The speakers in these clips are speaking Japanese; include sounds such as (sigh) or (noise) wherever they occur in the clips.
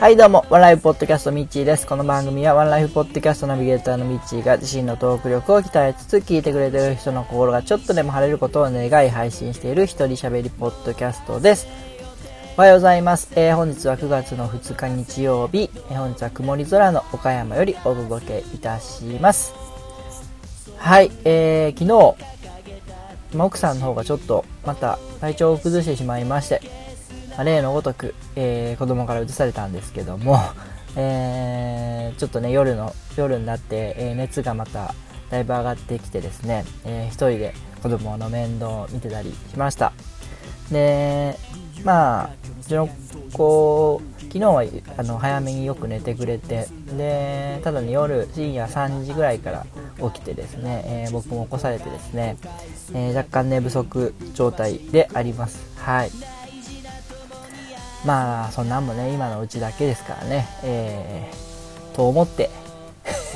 はいどうも、ワンライフポッドキャストミッチーです。この番組はワンライフポッドキャストナビゲーターのミッチーが自身のトーク力を鍛えつつ聞いてくれてる人の心がちょっとでも晴れることを願い配信している一人喋りポッドキャストです。おはようございます。えー本日は9月の2日日曜日、えー本日は曇り空の岡山よりお届けいたします。はい、えー、昨日、ま奥さんの方がちょっとまた体調を崩してしまいまして、ま例のごとく、えー子供から移されたんですけども、(laughs) えーちょっとね夜の夜になって、えー熱がまただいぶ上がってきてですね、えー一人で子供の面倒を見てたりしました。でまあうちの子昨日はあの早めによく寝てくれてでただね夜深夜3時ぐらいから起きてですね、えー僕も起こされてですね、えー若干寝不足状態であります。はい。まあそんなんもね今のうちだけですからね。えー、と思って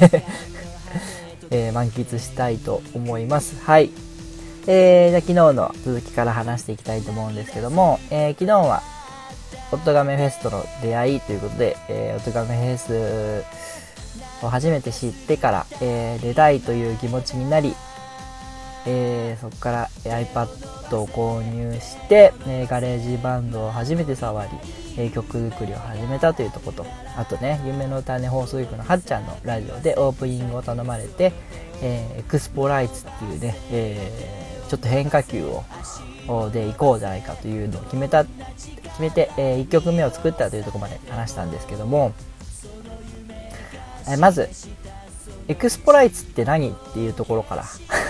(laughs) えー満喫したいと思います。はい。えー、じゃあ昨日の続きから話していきたいと思うんですけども、えー昨日はオットガメフェスとの出会いということで、えー、オットガメフェスを初めて知ってから、えー出たいという気持ちになり、えーそこから iPad を購入して、えー GarageBand を初めて触り、えー曲作りを始めたというとこと。あとね夢の種放送局のはっちゃんのラジオでオープニングを頼まれて、えーエクスポライツっていうね、えーちょっと変化球をで行こうじゃないかというのを決めた決めて、え1曲目を作ったというとこまで話したんですけども、えーまずエクスポライツって何っていうところから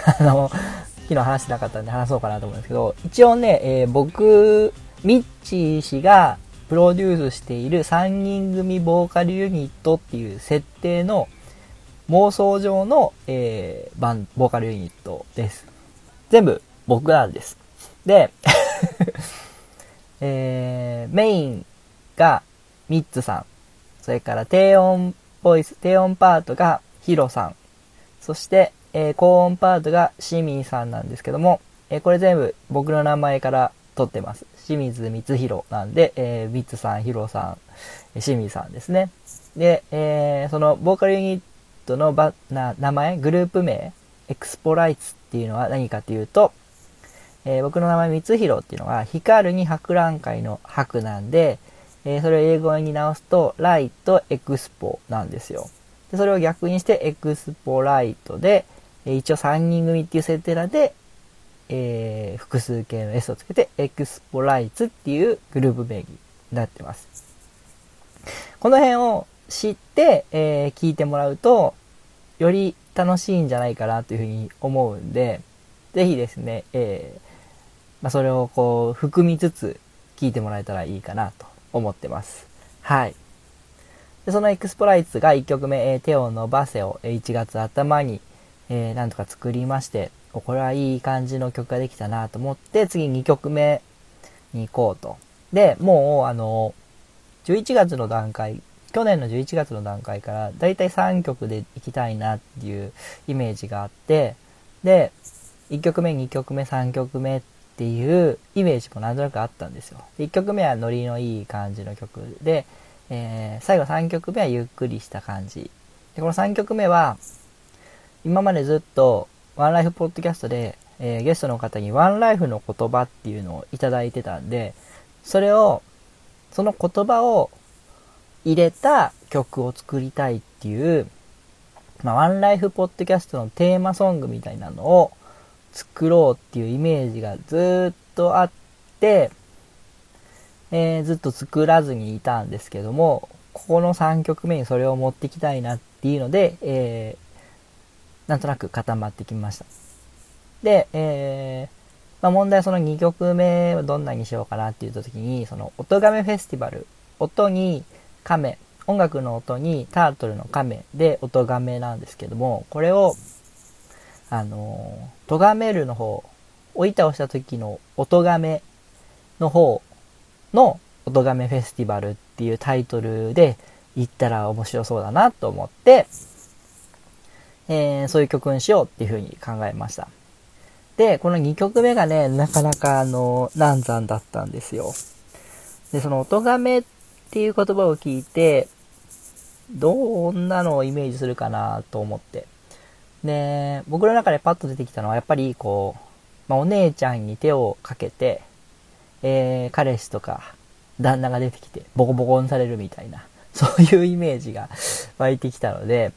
あの昨日話してなかったんで話そうかなと思うんですけど一応ね、えー僕ミッチー氏がプロデュースしている3人組ボーカルユニットっていう設定の妄想上の、えーバンボーカルユニットです。全部僕なんです。で (laughs) えーメインがミッツさん。それから低音ボイス低音パートがヒロさん。そして、えー高音パートがシミさんなんですけども、えーこれ全部僕の名前から取ってます。清水光弘なんで、えーミツさんヒロさんえーシミさんですね。で、えーそのボーカルユニットのばな名前グループ名エクスポライツっていうのは何かっていうと、えー僕の名前光弘っていうのは光るに博覧会の博なんで、えーそれを英語に直すとライトエクスポなんですよ。でそれを逆にしてエクスポライトで、一応3人組っていう設定なんで、えー複数形の S をつけてエクスポライツっていうグループ名義になってます。この辺を知って、えー聞いてもらうとより楽しいんじゃないかなというふうに思うんでぜひですね、えーまあ、それをこう含みつつ聞いてもらえたらいいかなと思ってます。はい。でそのエクスポライツが1曲目、え手を伸ばせを1月頭に、えーなんとか作りまして、これはいい感じの曲ができたなと思って、次2曲目に行こうと。で、もう、あの、11月の段階、去年の11月の段階から、だいたい3曲で行きたいなっていうイメージがあって、で、1曲目、2曲目、3曲目っていうイメージもなんとなくあったんですよ。1曲目はノリのいい感じの曲で、えー最後3曲目はゆっくりした感じ。で、この3曲目は、今までずっとワンライフポッドキャストで、えーゲストの方にワンライフの言葉っていうのをいただいてたんで、それを、その言葉を入れた曲を作りたいっていう、まあ、ワンライフポッドキャストのテーマソングみたいなのを作ろうっていうイメージがずっとあって、えーずっと作らずにいたんですけども、ここの3曲目にそれを持ってきたいなっていうので、えーなんとなく固まってきました。で、えーまあ、問題はその2曲目をどんなにしようかなって言った時に、その、音亀フェスティバル、音に亀、音楽の音にタートルの亀で音亀なんですけども、これを、あのー、とがめるの方、お板をした時の音亀の方の音亀フェスティバルっていうタイトルで言ったら面白そうだなと思って、えーそういう曲にしようっていうふうに考えました。で、この2曲目がね、なかなかあの、難産だったんですよ。で、その音亀っっていう言葉を聞いて、どんなのをイメージするかなと思って。で、僕の中でパッと出てきたのは、やっぱりこう、まあ、お姉ちゃんに手をかけて、えー、彼氏とか、旦那が出てきて、ボコボコにされるみたいな、そういうイメージが湧いてきたので、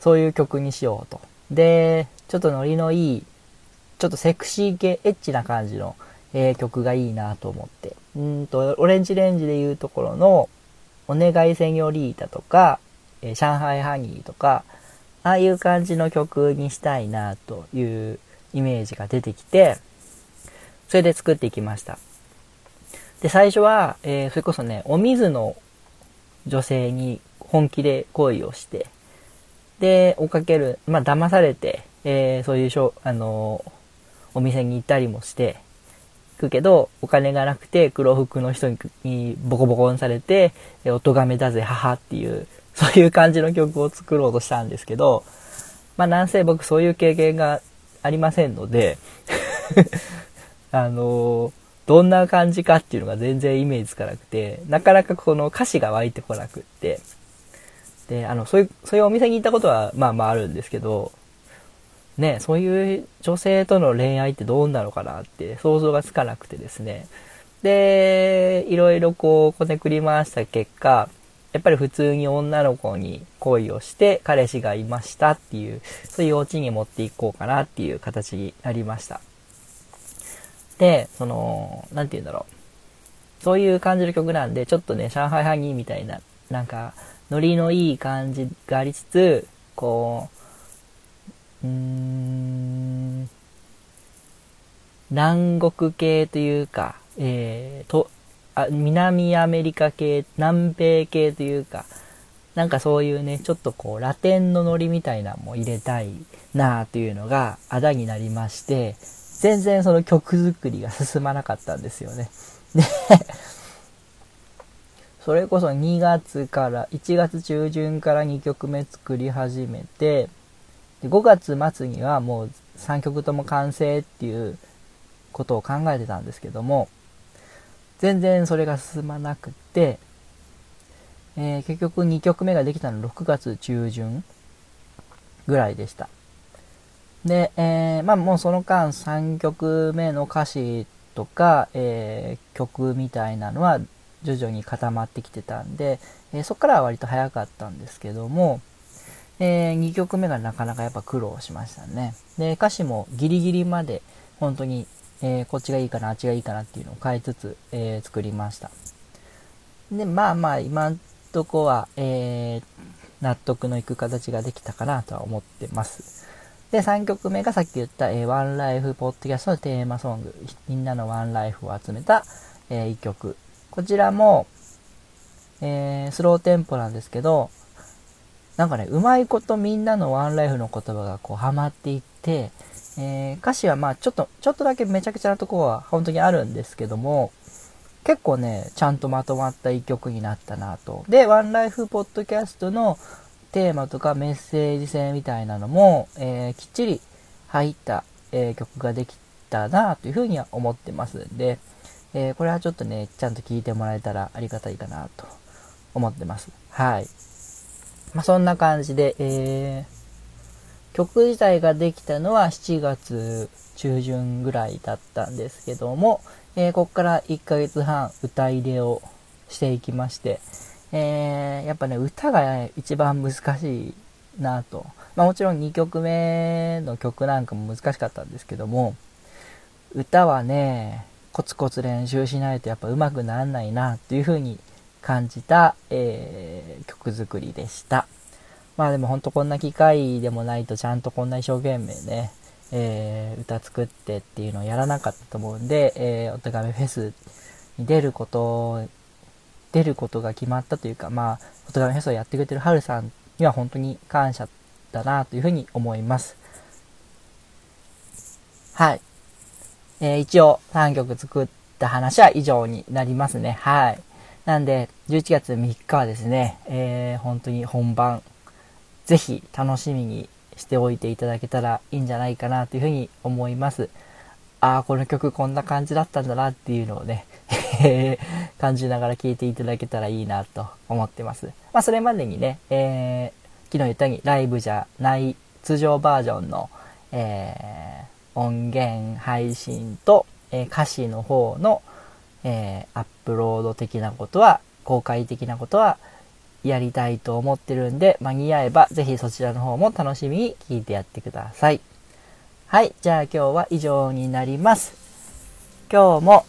そういう曲にしようと。で、ちょっとノリのいい、ちょっとセクシー系、エッチな感じの、えー、曲がいいなと思って。うんと、オレンジレンジでいうところの、お願いセニョリータとか、えー、上海ハニーとか、ああいう感じの曲にしたいなというイメージが出てきて、それで作っていきました。で、最初は、えー、それこそね、お水の女性に本気で恋をして、で、追っかける、まあ、騙されて、えー、そういうしょ、あのー、お店に行ったりもして、くけど、お金がなくて黒服の人にボコボコにされてえ、お咎めだぜ、母っていう、そういう感じの曲を作ろうとしたんですけど、まあなんせ僕そういう経験がありませんので (laughs) あのどんな感じかっていうのが全然イメージつかなくて、なかなかこの歌詞が湧いてこなくって、で、あの、そういう、そういうお店に行ったことはまあまああるんですけど、ね、そういう女性との恋愛ってどうなのかなって想像がつかなくてですね。で、いろいろこう、こねくり回した結果、やっぱり普通に女の子に恋をして彼氏がいましたっていう、そういうオチに持っていこうかなっていう形になりました。で、その、なんて言うんだろう。そういう感じの曲なんで、ちょっとね、上海ハニーみたいな、なんか、ノリのいい感じがありつつ、こう、うーん、南国系というか、えー、と、あ南アメリカ系、南米系というか、なんかそういうね、ちょっとこう、ラテンのノリみたいなのも入れたいなあというのが、あだになりまして、全然その曲作りが進まなかったんですよね。で、それこそ2月から、1月中旬から2曲目作り始めて、で5月末にはもう3曲とも完成っていうことを考えてたんですけども、全然それが進まなくて、えー、結局2曲目ができたの6月中旬ぐらいでした。で、えー、まあもうその間3曲目の歌詞とか、えー、曲みたいなのは徐々に固まってきてたんで、えそこからは割と早かったんですけども、えー、2曲目がなかなかやっぱ苦労しましたね。で、歌詞もギリギリまで本当に、えー、こっちがいいかな、あっちがいいかなっていうのを変えつつ、え、作りました。で、まあまあ今んとこは、え納得のいく形ができたかなとは思ってます。で、3曲目がさっき言った、えワンライフポッドキャストのテーマソング、みんなのワンライフを集めた、え1曲。こちらも、えスローテンポなんですけど、なんかね、うまいことみんなのワンライフの言葉がこうハマっていって、えー、歌詞はまあちょっと、ちょっとだけめちゃくちゃなとこは本当にあるんですけども、結構ね、ちゃんとまとまった一曲になったなと。で、ワンライフポッドキャストのテーマとかメッセージ性みたいなのも、えー、きっちり入った、えー、曲ができたなというふうには思ってますんで、えこれはちょっとね、ちゃんと聞いてもらえたらありがたいかなと思ってます。はい。まあ、そんな感じで、えー、曲自体ができたのは7月中旬ぐらいだったんですけども、えー、ここから1ヶ月半歌入れをしていきまして、えー、やっぱね、歌が、ね、一番難しいなと。まあ、もちろん2曲目の曲なんかも難しかったんですけども、歌はね、コツコツ練習しないとやっぱ上手くならないなっていう風に感じた、えー、曲作りでした。まあでもほんとこんな機会でもないとちゃんとこんな一生懸命ね、えー、歌作ってっていうのをやらなかったと思うんで、えー、お手紙フェスに出ること、出ることが決まったというか、まあ、お手紙フェスをやってくれてるハルさんには本当に感謝だなというふうに思います。はい。えー、一応3曲作った話は以上になりますね。はい。なんで、11月3日はですね、えー、本当に本番、ぜひ楽しみにしておいていただけたらいいんじゃないかなというふうに思います。ああ、この曲こんな感じだったんだなっていうのをね、(laughs) 感じながら聞いていただけたらいいなと思ってます。まあ、それまでにね、えー、昨日言ったようにライブじゃない通常バージョンの、えー、音源配信と、えー、歌詞の方の、えー、アップロード的なことは、公開的なことはやりたいと思ってるんで、間に合えばぜひそちらの方も楽しみに聞いてやってください。はい、じゃあ今日は以上になります。今日も、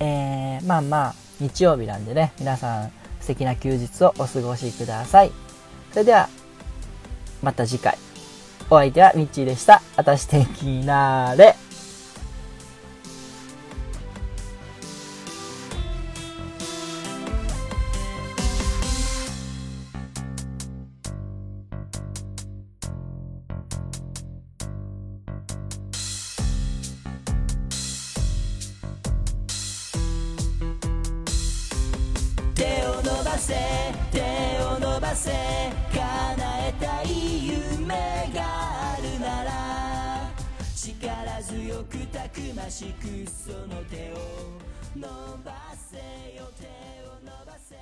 えー、まあまあ、日曜日なんでね、皆さん素敵な休日をお過ごしください。それでは、また次回。お相手はミッチーでした。あたしてきなーれ。せ手を伸ばせ叶えたい夢が力強くたくましくその手を伸ばせよ手を伸ばせ